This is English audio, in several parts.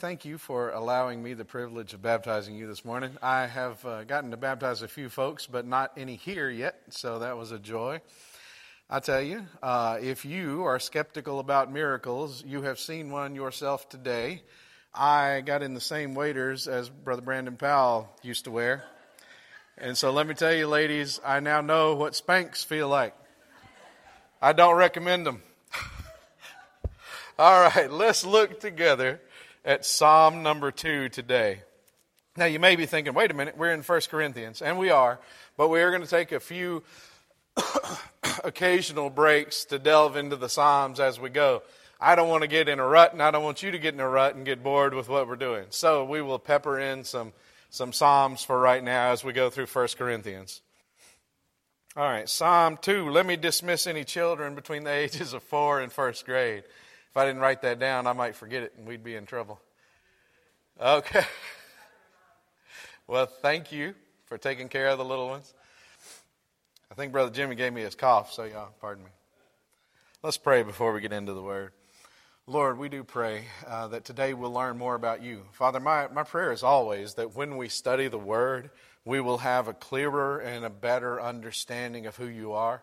Thank you for allowing me the privilege of baptizing you this morning. I have uh, gotten to baptize a few folks, but not any here yet, so that was a joy. I tell you, uh, if you are skeptical about miracles, you have seen one yourself today. I got in the same waders as Brother Brandon Powell used to wear. And so let me tell you, ladies, I now know what Spanx feel like. I don't recommend them. All right, let's look together at Psalm number two today. Now, you may be thinking, wait a minute, we're in 1 Corinthians, and we are, but we are going to take a few occasional breaks to delve into the Psalms as we go. I don't want to get in a rut, and I don't want you to get in a rut and get bored with what we're doing. So we will pepper in some, some Psalms for right now as we go through 1 Corinthians. All right, Psalm 2. Let me dismiss any children between the ages of 4 and first grade. If I didn't write that down, I might forget it and we'd be in trouble. Okay. Well, thank you for taking care of the little ones. I think Brother Jimmy gave me his cough, so y'all pardon me. Let's pray before we get into the word. Lord, we do pray uh, that today we'll learn more about you. Father, my, my prayer is always that when we study the word, we will have a clearer and a better understanding of who you are.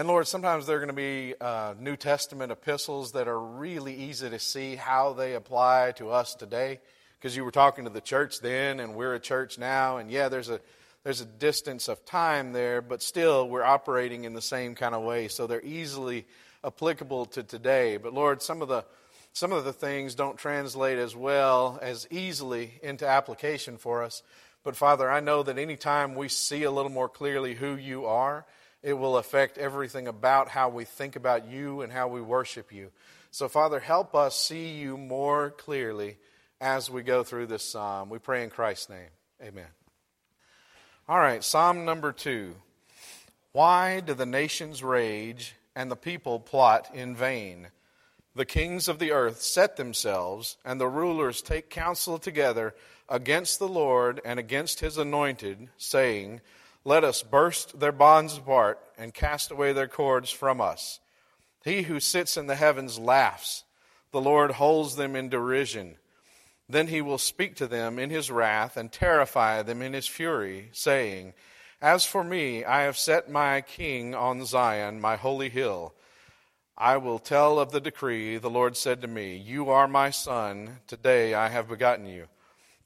And Lord, sometimes there are going to be uh, New Testament epistles that are really easy to see how they apply to us today. Because you were talking to the church then, and we're a church now, and yeah, there's a there's a distance of time there, but still we're operating in the same kind of way. So they're easily applicable to today. But Lord, some of the some of the things don't translate as well as easily into application for us. But Father, I know that anytime we see a little more clearly who you are, it will affect everything about how we think about you and how we worship you. So, Father, help us see you more clearly as we go through this psalm. We pray in Christ's name. Amen. All right, Psalm number two. Why do the nations rage and the people plot in vain? The kings of the earth set themselves, and the rulers take counsel together against the Lord and against his anointed, saying, let us burst their bonds apart and cast away their cords from us. He who sits in the heavens laughs. The Lord holds them in derision. Then he will speak to them in his wrath and terrify them in his fury, saying, As for me, I have set my king on Zion, my holy hill. I will tell of the decree. The Lord said to me, You are my son. Today I have begotten you.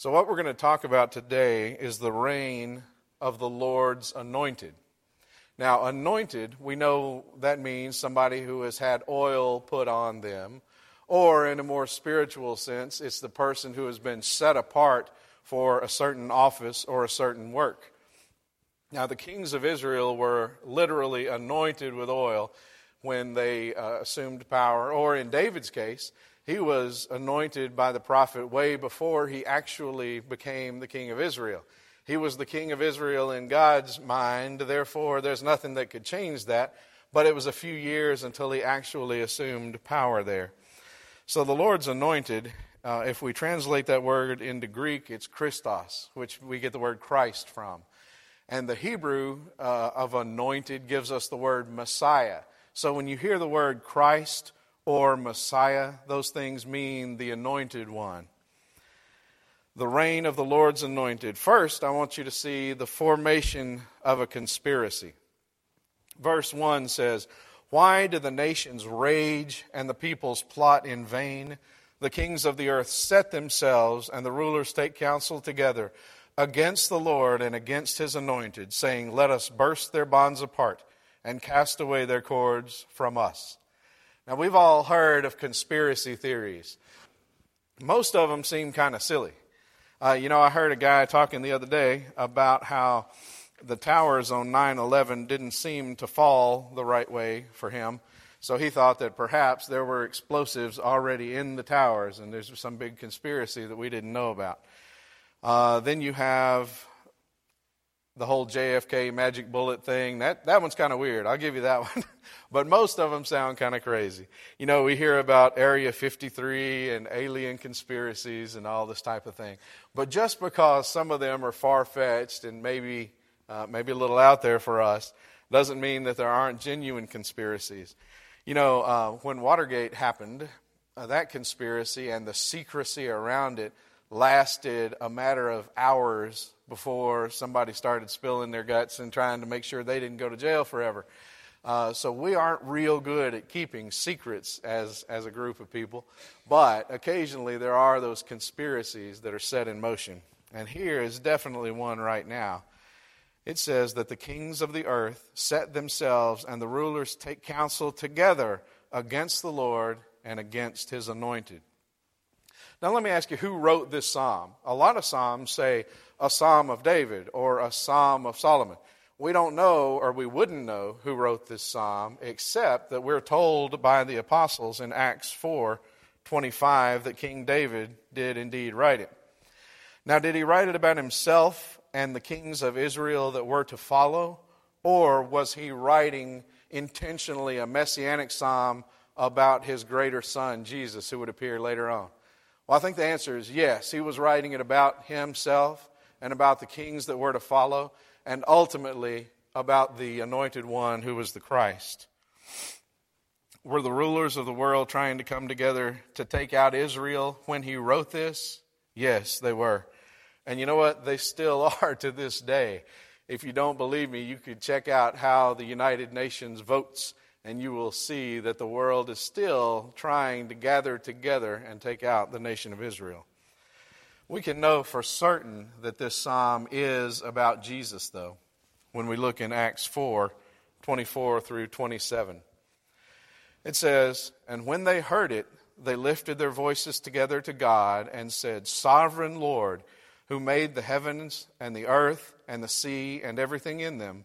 So, what we're going to talk about today is the reign of the Lord's anointed. Now, anointed, we know that means somebody who has had oil put on them, or in a more spiritual sense, it's the person who has been set apart for a certain office or a certain work. Now, the kings of Israel were literally anointed with oil when they uh, assumed power, or in David's case, he was anointed by the prophet way before he actually became the king of Israel. He was the king of Israel in God's mind, therefore, there's nothing that could change that. But it was a few years until he actually assumed power there. So the Lord's anointed, uh, if we translate that word into Greek, it's Christos, which we get the word Christ from. And the Hebrew uh, of anointed gives us the word Messiah. So when you hear the word Christ or Messiah. Those things mean the anointed one. The reign of the Lord's anointed. First, I want you to see the formation of a conspiracy. Verse 1 says, Why do the nations rage and the peoples plot in vain? The kings of the earth set themselves, and the rulers take counsel together against the Lord and against his anointed, saying, Let us burst their bonds apart and cast away their cords from us. Now, we've all heard of conspiracy theories. Most of them seem kind of silly. Uh, you know, I heard a guy talking the other day about how the towers on 9 11 didn't seem to fall the right way for him. So he thought that perhaps there were explosives already in the towers, and there's some big conspiracy that we didn't know about. Uh, then you have the whole JFK magic bullet thing. That, that one's kind of weird. I'll give you that one. but most of them sound kind of crazy. You know, we hear about Area 53 and alien conspiracies and all this type of thing. But just because some of them are far fetched and maybe, uh, maybe a little out there for us, doesn't mean that there aren't genuine conspiracies. You know, uh, when Watergate happened, uh, that conspiracy and the secrecy around it lasted a matter of hours before somebody started spilling their guts and trying to make sure they didn't go to jail forever. Uh, so we aren't real good at keeping secrets as, as a group of people, but occasionally there are those conspiracies that are set in motion. And here is definitely one right now. It says that the kings of the earth set themselves and the rulers take counsel together against the Lord and against his anointed. Now, let me ask you who wrote this psalm? A lot of psalms say a psalm of David or a psalm of Solomon. We don't know, or we wouldn't know, who wrote this psalm, except that we're told by the apostles in Acts 4 25 that King David did indeed write it. Now, did he write it about himself and the kings of Israel that were to follow? Or was he writing intentionally a messianic psalm about his greater son, Jesus, who would appear later on? Well, I think the answer is yes. He was writing it about himself and about the kings that were to follow, and ultimately about the anointed one who was the Christ. Were the rulers of the world trying to come together to take out Israel when he wrote this? Yes, they were. And you know what? They still are to this day. If you don't believe me, you could check out how the United Nations votes and you will see that the world is still trying to gather together and take out the nation of Israel. We can know for certain that this psalm is about Jesus, though, when we look in Acts 4 24 through 27. It says, And when they heard it, they lifted their voices together to God and said, Sovereign Lord, who made the heavens and the earth and the sea and everything in them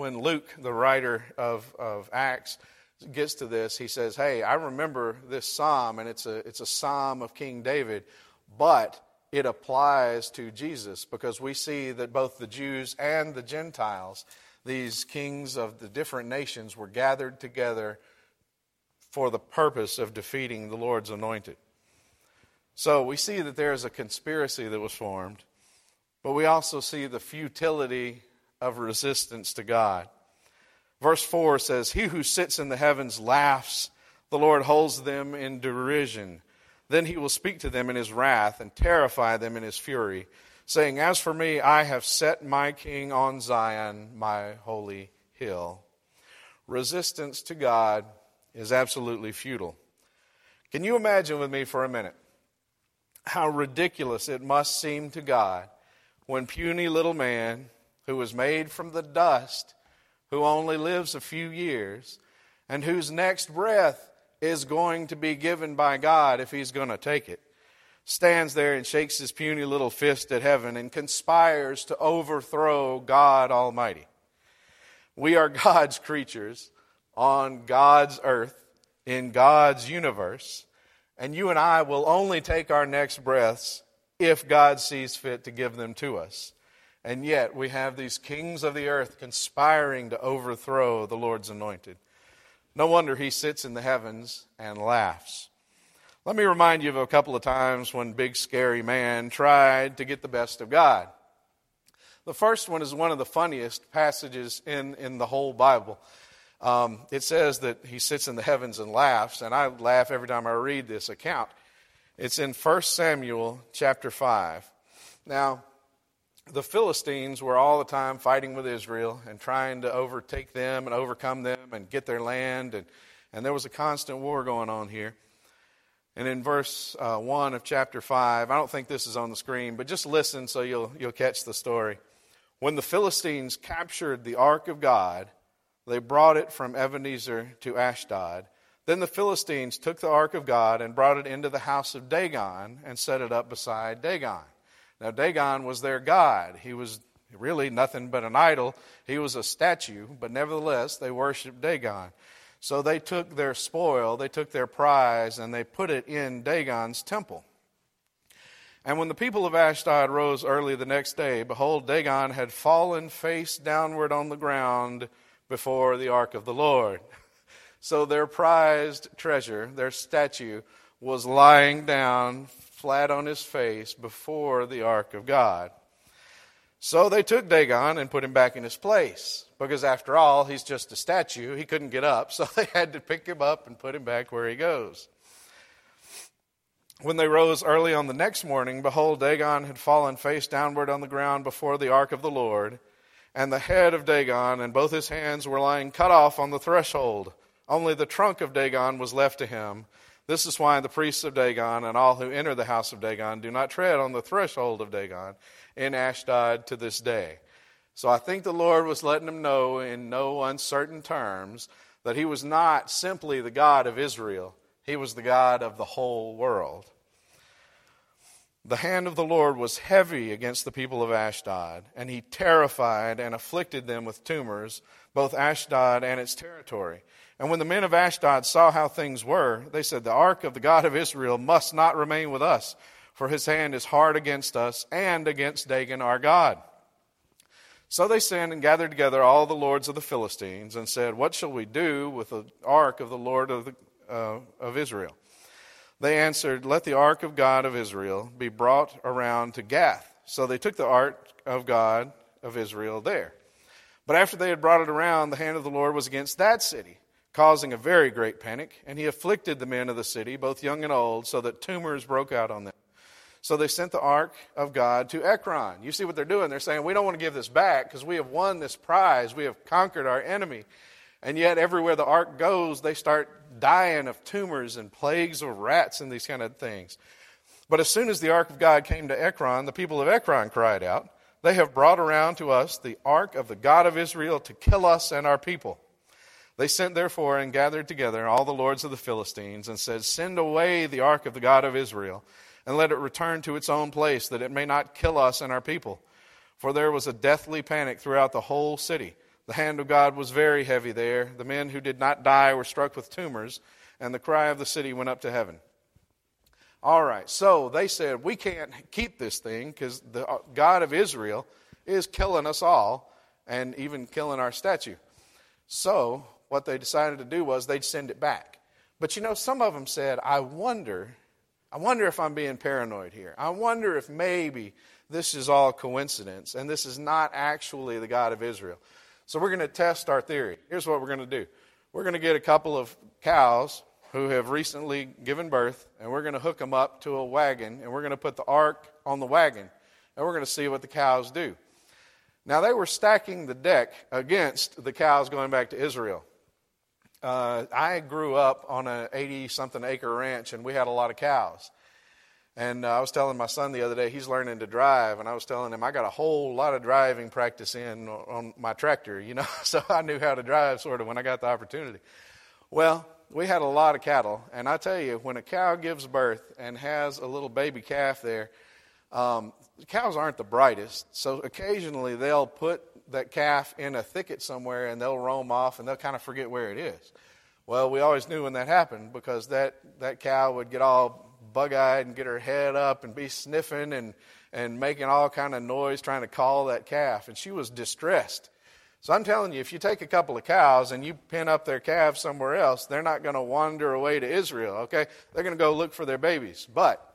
when Luke, the writer of, of Acts, gets to this, he says, Hey, I remember this psalm, and it's a, it's a psalm of King David, but it applies to Jesus because we see that both the Jews and the Gentiles, these kings of the different nations, were gathered together for the purpose of defeating the Lord's anointed. So we see that there is a conspiracy that was formed, but we also see the futility of resistance to God. Verse 4 says, He who sits in the heavens laughs, the Lord holds them in derision. Then he will speak to them in his wrath and terrify them in his fury, saying, As for me, I have set my king on Zion, my holy hill. Resistance to God is absolutely futile. Can you imagine with me for a minute how ridiculous it must seem to God when puny little man who was made from the dust, who only lives a few years, and whose next breath is going to be given by God if he's going to take it, stands there and shakes his puny little fist at heaven and conspires to overthrow God Almighty. We are God's creatures on God's earth, in God's universe, and you and I will only take our next breaths if God sees fit to give them to us. And yet we have these kings of the earth conspiring to overthrow the Lord's anointed. No wonder he sits in the heavens and laughs. Let me remind you of a couple of times when big scary man tried to get the best of God. The first one is one of the funniest passages in, in the whole Bible. Um, it says that he sits in the heavens and laughs, and I laugh every time I read this account. It's in 1 Samuel chapter 5. Now, the Philistines were all the time fighting with Israel and trying to overtake them and overcome them and get their land and, And there was a constant war going on here. And in verse uh, 1 of chapter 5, I don't think this is on the screen, but just listen so you'll, you'll catch the story. When the Philistines captured the ark of God, they brought it from Ebenezer to Ashdod. Then the Philistines took the ark of God and brought it into the house of Dagon and set it up beside Dagon. Now, Dagon was their god. He was really nothing but an idol. He was a statue, but nevertheless, they worshiped Dagon. So they took their spoil, they took their prize, and they put it in Dagon's temple. And when the people of Ashdod rose early the next day, behold, Dagon had fallen face downward on the ground before the ark of the Lord. So their prized treasure, their statue, was lying down flat on his face before the ark of God. So they took Dagon and put him back in his place, because after all, he's just a statue. He couldn't get up, so they had to pick him up and put him back where he goes. When they rose early on the next morning, behold, Dagon had fallen face downward on the ground before the ark of the Lord, and the head of Dagon and both his hands were lying cut off on the threshold. Only the trunk of Dagon was left to him. This is why the priests of Dagon and all who enter the house of Dagon do not tread on the threshold of Dagon in Ashdod to this day. So I think the Lord was letting them know in no uncertain terms that he was not simply the God of Israel, he was the God of the whole world. The hand of the Lord was heavy against the people of Ashdod, and he terrified and afflicted them with tumors, both Ashdod and its territory. And when the men of Ashdod saw how things were, they said, The ark of the God of Israel must not remain with us, for his hand is hard against us and against Dagon our God. So they sent and gathered together all the lords of the Philistines and said, What shall we do with the ark of the Lord of, the, uh, of Israel? They answered, Let the ark of God of Israel be brought around to Gath. So they took the ark of God of Israel there. But after they had brought it around, the hand of the Lord was against that city, causing a very great panic, and he afflicted the men of the city, both young and old, so that tumors broke out on them. So they sent the ark of God to Ekron. You see what they're doing? They're saying, We don't want to give this back because we have won this prize. We have conquered our enemy. And yet, everywhere the ark goes, they start dying of tumors and plagues of rats and these kind of things. But as soon as the ark of God came to Ekron, the people of Ekron cried out, They have brought around to us the ark of the God of Israel to kill us and our people. They sent therefore and gathered together all the lords of the Philistines and said, Send away the ark of the God of Israel, and let it return to its own place, that it may not kill us and our people. For there was a deathly panic throughout the whole city. The hand of God was very heavy there. The men who did not die were struck with tumors, and the cry of the city went up to heaven. All right, so they said, We can't keep this thing because the uh, God of Israel is killing us all and even killing our statue. So, what they decided to do was they'd send it back. But you know, some of them said, I wonder, I wonder if I'm being paranoid here. I wonder if maybe this is all coincidence and this is not actually the God of Israel. So we're going to test our theory. Here's what we're going to do we're going to get a couple of cows who have recently given birth, and we're going to hook them up to a wagon, and we're going to put the ark on the wagon, and we're going to see what the cows do. Now, they were stacking the deck against the cows going back to Israel. Uh, I grew up on an 80 something acre ranch, and we had a lot of cows. And uh, I was telling my son the other day, he's learning to drive, and I was telling him I got a whole lot of driving practice in on my tractor, you know, so I knew how to drive sort of when I got the opportunity. Well, we had a lot of cattle, and I tell you, when a cow gives birth and has a little baby calf there, um, cows aren't the brightest, so occasionally they'll put that calf in a thicket somewhere and they'll roam off and they'll kind of forget where it is. Well, we always knew when that happened because that, that cow would get all bug eyed and get her head up and be sniffing and, and making all kind of noise trying to call that calf. And she was distressed. So I'm telling you, if you take a couple of cows and you pin up their calves somewhere else, they're not going to wander away to Israel, okay? They're going to go look for their babies. But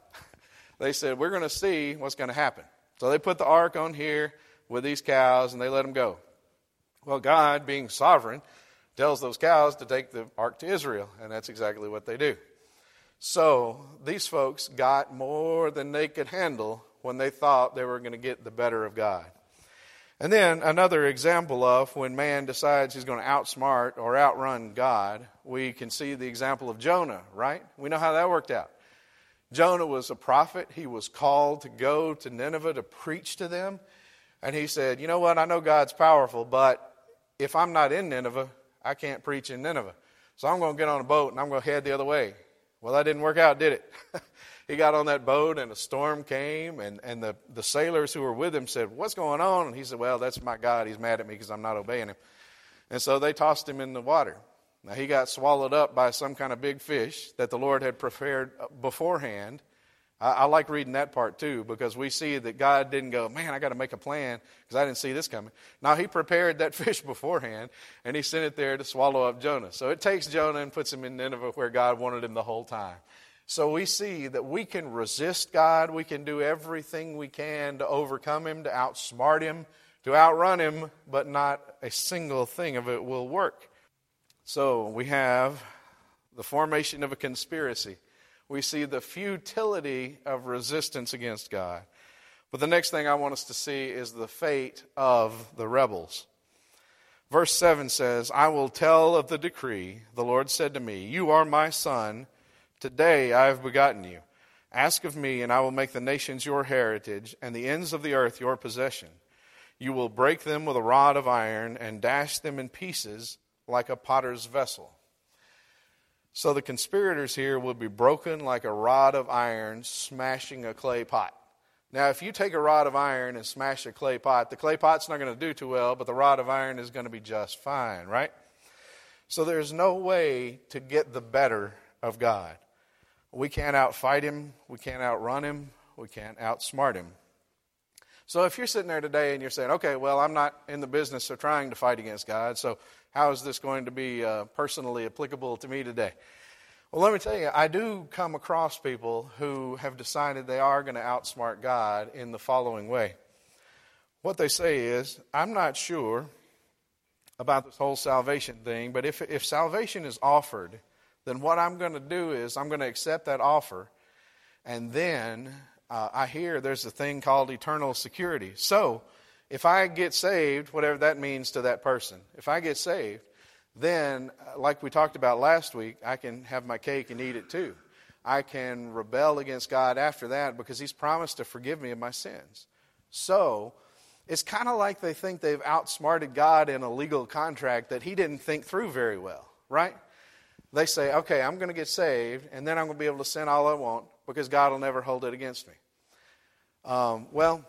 they said, we're going to see what's going to happen. So they put the ark on here with these cows and they let them go. Well, God, being sovereign, tells those cows to take the ark to Israel, and that's exactly what they do. So these folks got more than they could handle when they thought they were going to get the better of God. And then another example of when man decides he's going to outsmart or outrun God, we can see the example of Jonah, right? We know how that worked out. Jonah was a prophet. He was called to go to Nineveh to preach to them. And he said, You know what? I know God's powerful, but if I'm not in Nineveh, I can't preach in Nineveh. So I'm going to get on a boat and I'm going to head the other way. Well, that didn't work out, did it? he got on that boat and a storm came, and, and the, the sailors who were with him said, What's going on? And he said, Well, that's my God. He's mad at me because I'm not obeying him. And so they tossed him in the water. Now, he got swallowed up by some kind of big fish that the Lord had prepared beforehand. I, I like reading that part too because we see that God didn't go, man, I got to make a plan because I didn't see this coming. Now, He prepared that fish beforehand and He sent it there to swallow up Jonah. So it takes Jonah and puts him in Nineveh where God wanted him the whole time. So we see that we can resist God. We can do everything we can to overcome Him, to outsmart Him, to outrun Him, but not a single thing of it will work. So we have the formation of a conspiracy. We see the futility of resistance against God. But the next thing I want us to see is the fate of the rebels. Verse 7 says, I will tell of the decree. The Lord said to me, You are my son. Today I have begotten you. Ask of me, and I will make the nations your heritage, and the ends of the earth your possession. You will break them with a rod of iron, and dash them in pieces like a potter's vessel. So the conspirators here will be broken like a rod of iron smashing a clay pot. Now, if you take a rod of iron and smash a clay pot, the clay pot's not going to do too well, but the rod of iron is going to be just fine, right? So there's no way to get the better of God. We can't outfight him, we can't outrun him, we can't outsmart him. So if you're sitting there today and you're saying, okay, well, I'm not in the business of trying to fight against God, so how is this going to be uh, personally applicable to me today? Well, let me tell you, I do come across people who have decided they are going to outsmart God in the following way. What they say is, I'm not sure about this whole salvation thing, but if, if salvation is offered, then what I'm going to do is I'm going to accept that offer, and then uh, I hear there's a thing called eternal security. So, if I get saved, whatever that means to that person, if I get saved, then, uh, like we talked about last week, I can have my cake and eat it too. I can rebel against God after that because He's promised to forgive me of my sins. So, it's kind of like they think they've outsmarted God in a legal contract that He didn't think through very well, right? They say, okay, I'm going to get saved, and then I'm going to be able to sin all I want because God will never hold it against me. Um, well,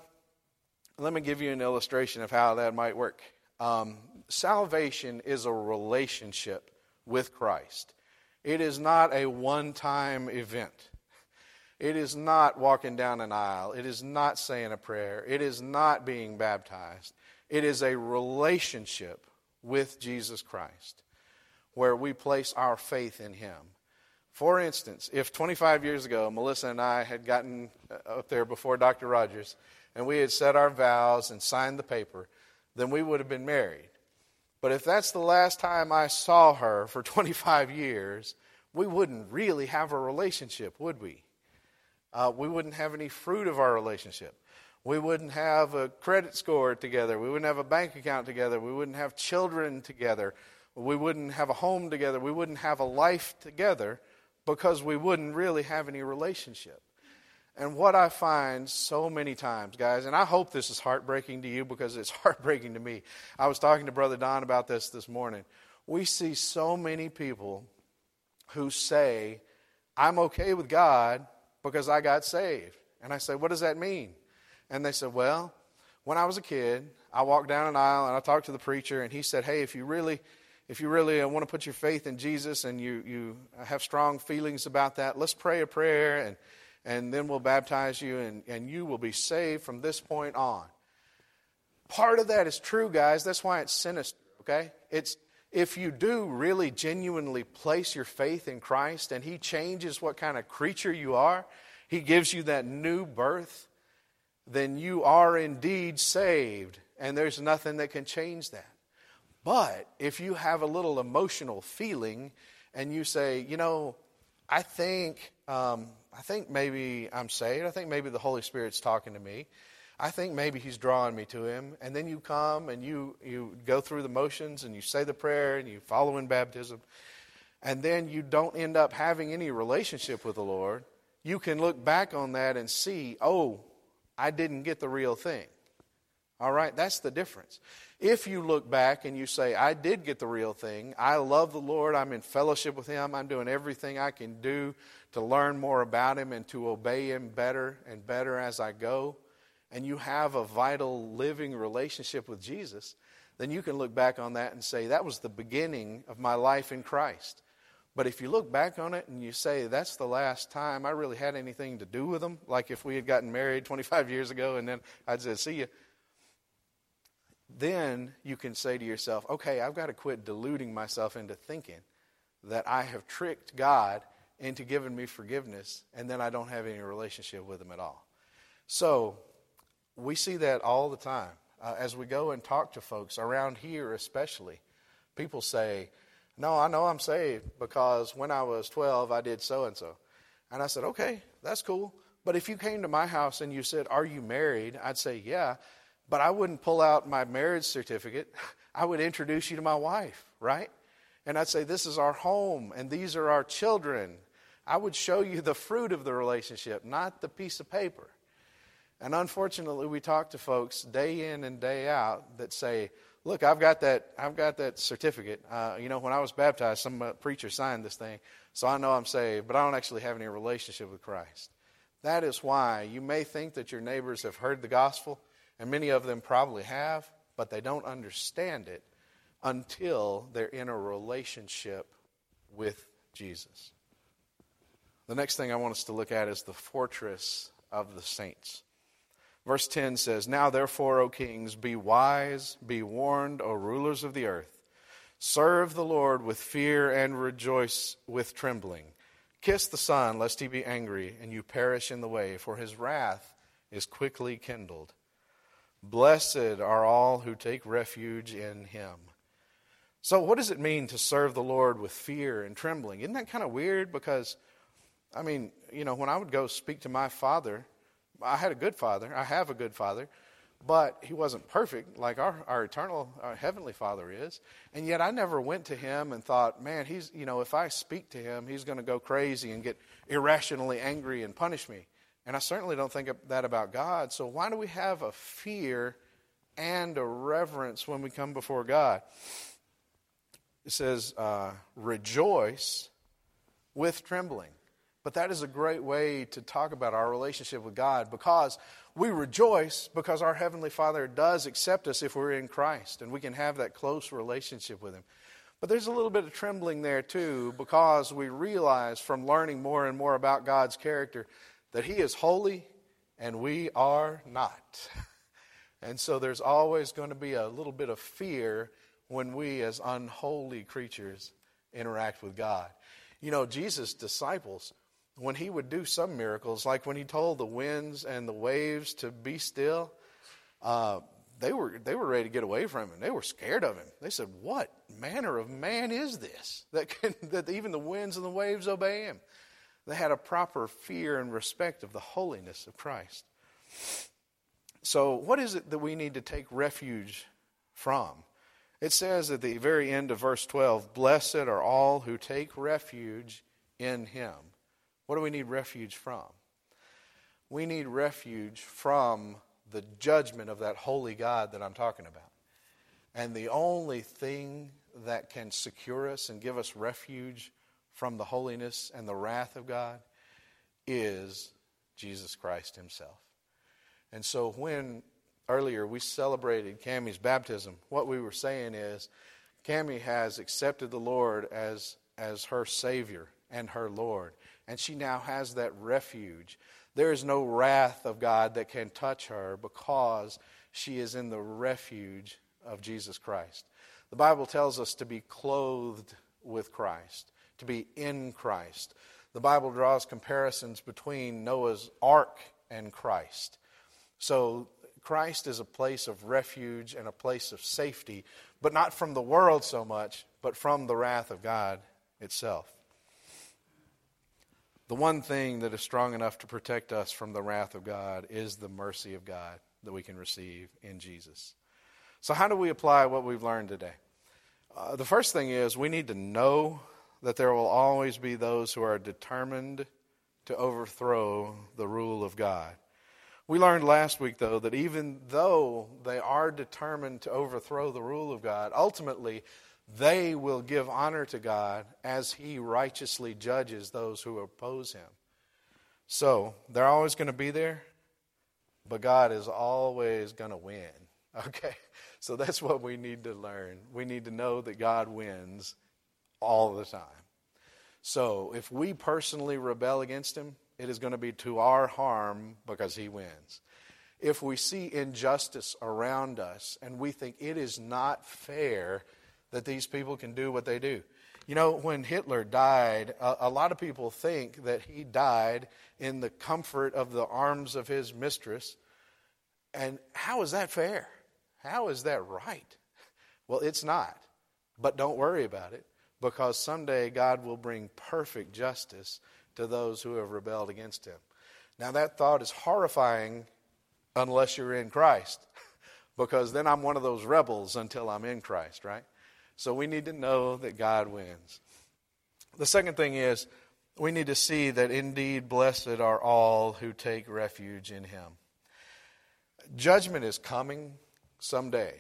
let me give you an illustration of how that might work. Um, salvation is a relationship with Christ, it is not a one time event. It is not walking down an aisle. It is not saying a prayer. It is not being baptized. It is a relationship with Jesus Christ where we place our faith in Him. For instance, if 25 years ago Melissa and I had gotten uh, up there before Dr. Rogers and we had said our vows and signed the paper, then we would have been married. But if that's the last time I saw her for 25 years, we wouldn't really have a relationship, would we? Uh, we wouldn't have any fruit of our relationship. We wouldn't have a credit score together. We wouldn't have a bank account together. We wouldn't have children together. We wouldn't have a home together. We wouldn't have a life together because we wouldn't really have any relationship. And what I find so many times, guys, and I hope this is heartbreaking to you because it's heartbreaking to me. I was talking to Brother Don about this this morning. We see so many people who say, I'm okay with God because I got saved. And I say, What does that mean? And they said, Well, when I was a kid, I walked down an aisle and I talked to the preacher, and he said, Hey, if you really if you really uh, want to put your faith in Jesus and you, you have strong feelings about that, let's pray a prayer and, and then we'll baptize you and, and you will be saved from this point on. Part of that is true, guys. That's why it's sinister, okay? It's if you do really genuinely place your faith in Christ and He changes what kind of creature you are, He gives you that new birth, then you are indeed saved. And there's nothing that can change that. But if you have a little emotional feeling and you say, you know, I think, um, I think maybe I'm saved. I think maybe the Holy Spirit's talking to me. I think maybe he's drawing me to him. And then you come and you, you go through the motions and you say the prayer and you follow in baptism. And then you don't end up having any relationship with the Lord. You can look back on that and see, oh, I didn't get the real thing. All right, that's the difference. If you look back and you say, I did get the real thing, I love the Lord, I'm in fellowship with Him, I'm doing everything I can do to learn more about Him and to obey Him better and better as I go, and you have a vital living relationship with Jesus, then you can look back on that and say, that was the beginning of my life in Christ. But if you look back on it and you say, that's the last time I really had anything to do with them, like if we had gotten married 25 years ago and then I'd say, see you then you can say to yourself, okay, I've got to quit deluding myself into thinking that I have tricked God into giving me forgiveness and then I don't have any relationship with Him at all. So we see that all the time. Uh, as we go and talk to folks around here, especially, people say, No, I know I'm saved because when I was 12, I did so and so. And I said, Okay, that's cool. But if you came to my house and you said, Are you married? I'd say, Yeah. But I wouldn't pull out my marriage certificate. I would introduce you to my wife, right? And I'd say, This is our home, and these are our children. I would show you the fruit of the relationship, not the piece of paper. And unfortunately, we talk to folks day in and day out that say, "Look, I've got that. I've got that certificate. Uh, you know, when I was baptized, some uh, preacher signed this thing, so I know I'm saved, but I don't actually have any relationship with Christ." That is why you may think that your neighbors have heard the gospel, and many of them probably have, but they don't understand it until they're in a relationship with Jesus. The next thing I want us to look at is the fortress of the saints. Verse 10 says, Now therefore, O kings, be wise, be warned, O rulers of the earth. Serve the Lord with fear and rejoice with trembling. Kiss the Son, lest he be angry and you perish in the way, for his wrath is quickly kindled. Blessed are all who take refuge in him. So, what does it mean to serve the Lord with fear and trembling? Isn't that kind of weird? Because, I mean, you know, when I would go speak to my father, I had a good father. I have a good father, but he wasn't perfect like our, our eternal, our heavenly father is. And yet I never went to him and thought, man, he's, you know, if I speak to him, he's going to go crazy and get irrationally angry and punish me. And I certainly don't think that about God. So why do we have a fear and a reverence when we come before God? It says, uh, rejoice with trembling. But that is a great way to talk about our relationship with God because we rejoice because our Heavenly Father does accept us if we're in Christ and we can have that close relationship with Him. But there's a little bit of trembling there too because we realize from learning more and more about God's character that He is holy and we are not. And so there's always going to be a little bit of fear when we, as unholy creatures, interact with God. You know, Jesus' disciples, when he would do some miracles, like when he told the winds and the waves to be still, uh, they were they were ready to get away from him. They were scared of him. They said, "What manner of man is this that can, that even the winds and the waves obey him?" They had a proper fear and respect of the holiness of Christ. So, what is it that we need to take refuge from? It says at the very end of verse 12, Blessed are all who take refuge in him. What do we need refuge from? We need refuge from the judgment of that holy God that I'm talking about. And the only thing that can secure us and give us refuge from the holiness and the wrath of God is Jesus Christ Himself. And so when earlier we celebrated Cammie's baptism, what we were saying is Cammie has accepted the Lord as, as her Savior and her Lord. And she now has that refuge. There is no wrath of God that can touch her because she is in the refuge of Jesus Christ. The Bible tells us to be clothed with Christ to be in Christ. The Bible draws comparisons between Noah's ark and Christ. So, Christ is a place of refuge and a place of safety, but not from the world so much, but from the wrath of God itself. The one thing that is strong enough to protect us from the wrath of God is the mercy of God. that we can receive in Jesus. So, how do we apply what we've learned today? Uh, the first thing is we need to know that there will always be those who are determined to overthrow the rule of God. We learned last week, though, that even though they are determined to overthrow the rule of God, ultimately they will give honor to God as He righteously judges those who oppose Him. So they're always going to be there, but God is always going to win. Okay? So that's what we need to learn. We need to know that God wins all the time. So if we personally rebel against Him, it is going to be to our harm because He wins. If we see injustice around us and we think it is not fair that these people can do what they do, you know, when Hitler died, a, a, lot of people think that he died in the comfort of the arms of his mistress. And how is that fair? How is that right? Well, it's not. But don't worry about it because someday God will bring perfect justice to those who have rebelled against him. Now, that thought is horrifying unless you're in Christ because then I'm one of those rebels until I'm in Christ, right? So we need to know that God wins. The second thing is we need to see that indeed blessed are all who take refuge in him. Judgment is coming someday.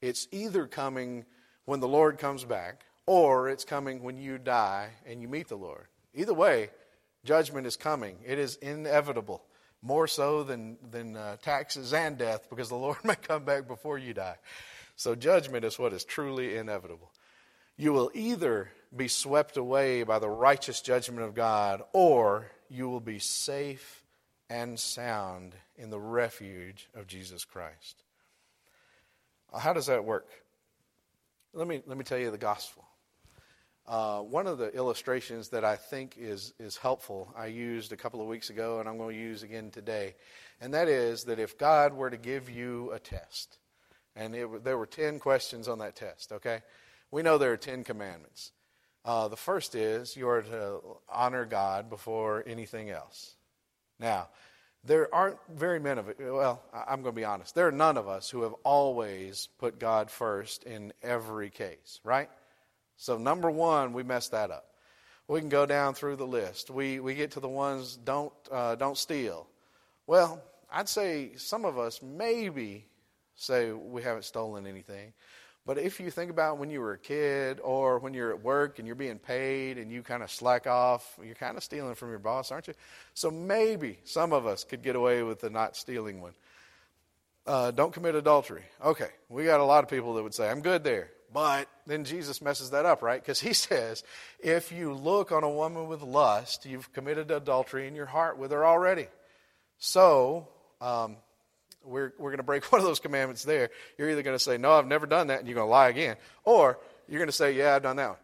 It's either coming when the Lord comes back or it's coming when you die and you meet the Lord. Either way, judgment is coming. It is inevitable, more so than, than uh, taxes and death, because the Lord may come back before you die. So, judgment is what is truly inevitable. You will either be swept away by the righteous judgment of God, or you will be safe and sound in the refuge of Jesus Christ. How does that work? Let me, let me tell you the gospel. Uh, one of the illustrations that I think is, is helpful, I used a couple of weeks ago and I'm going to use again today. And that is that if God were to give you a test, and it, there were 10 questions on that test, okay? We know there are 10 commandments. Uh, the first is you are to honor God before anything else. Now, there aren't very many of it. Well, I'm going to be honest. There are none of us who have always put God first in every case, right? So, number one, we messed that up. We can go down through the list. We, we get to the ones don't, uh, don't steal. Well, I'd say some of us maybe say we haven't stolen anything. But if you think about when you were a kid or when you're at work and you're being paid and you kind of slack off, you're kind of stealing from your boss, aren't you? So maybe some of us could get away with the not stealing one. Uh, don't commit adultery. Okay, we got a lot of people that would say, I'm good there. But then Jesus messes that up, right? Because he says, if you look on a woman with lust, you've committed adultery in your heart with her already. So, um, we're, we're going to break one of those commandments there. You're either going to say, No, I've never done that, and you're going to lie again. Or you're going to say, Yeah, I've done that one.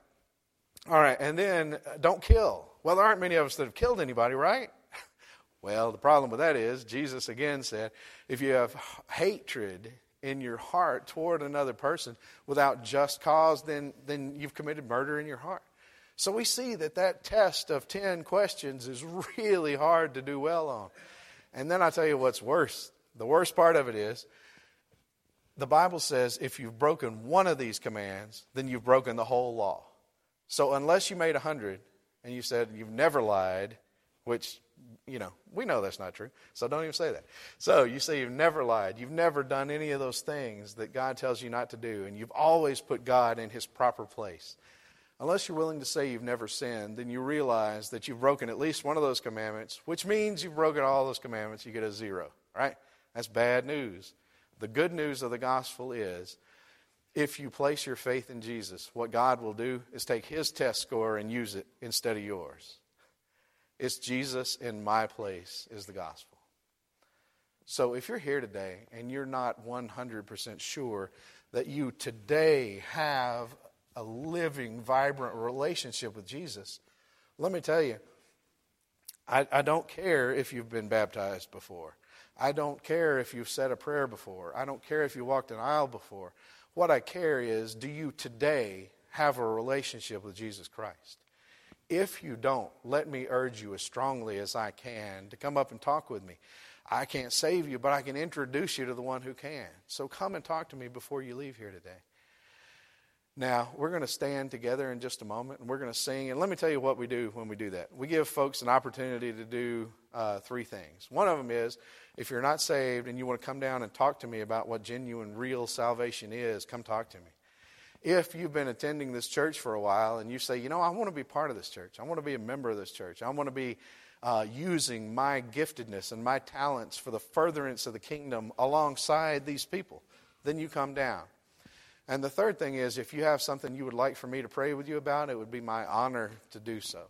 All right, and then uh, don't kill. Well, there aren't many of us that have killed anybody, right? well, the problem with that is, Jesus again said, if you have hatred in your heart toward another person without just cause, then, then you've committed murder in your heart. So we see that that test of 10 questions is really hard to do well on. And then I tell you what's worse the worst part of it is the Bible says if you've broken one of these commands, then you've broken the whole law. So unless you made a hundred and you said you've never lied, which, you know, we know that's not true, so don't even say that. So you say you've never lied, you've never done any of those things that God tells you not to do, and you've always put God in his proper place. Unless you're willing to say you've never sinned, then you realize that you've broken at least one of those commandments, which means you've broken all those commandments, you get a zero, right? That's bad news. The good news of the gospel is if you place your faith in Jesus, what God will do is take his test score and use it instead of yours. It's Jesus in my place is the gospel. So if you're here today and you're not 100% sure that you today have a living, vibrant relationship with Jesus, let me tell you, I, I don't care if you've been baptized before. I don't care if you've said a prayer before. I don't care if you walked an aisle before. What I care is do you today have a relationship with Jesus Christ? If you don't, let me urge you as strongly as I can to come up and talk with me. I can't save you, but I can introduce you to the one who can. So come and talk to me before you leave here today. Now, we're going to stand together in just a moment and we're going to sing. And let me tell you what we do when we do that. We give folks an opportunity to do uh, three things. One of them is if you're not saved and you want to come down and talk to me about what genuine, real salvation is, come talk to me. If you've been attending this church for a while and you say, you know, I want to be part of this church, I want to be a member of this church, I want to be uh, using my giftedness and my talents for the furtherance of the kingdom alongside these people, then you come down. And the third thing is, if you have something you would like for me to pray with you about, it would be my honor to do so.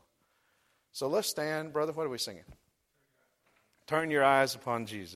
So let's stand. Brother, what are we singing? Turn your eyes upon Jesus.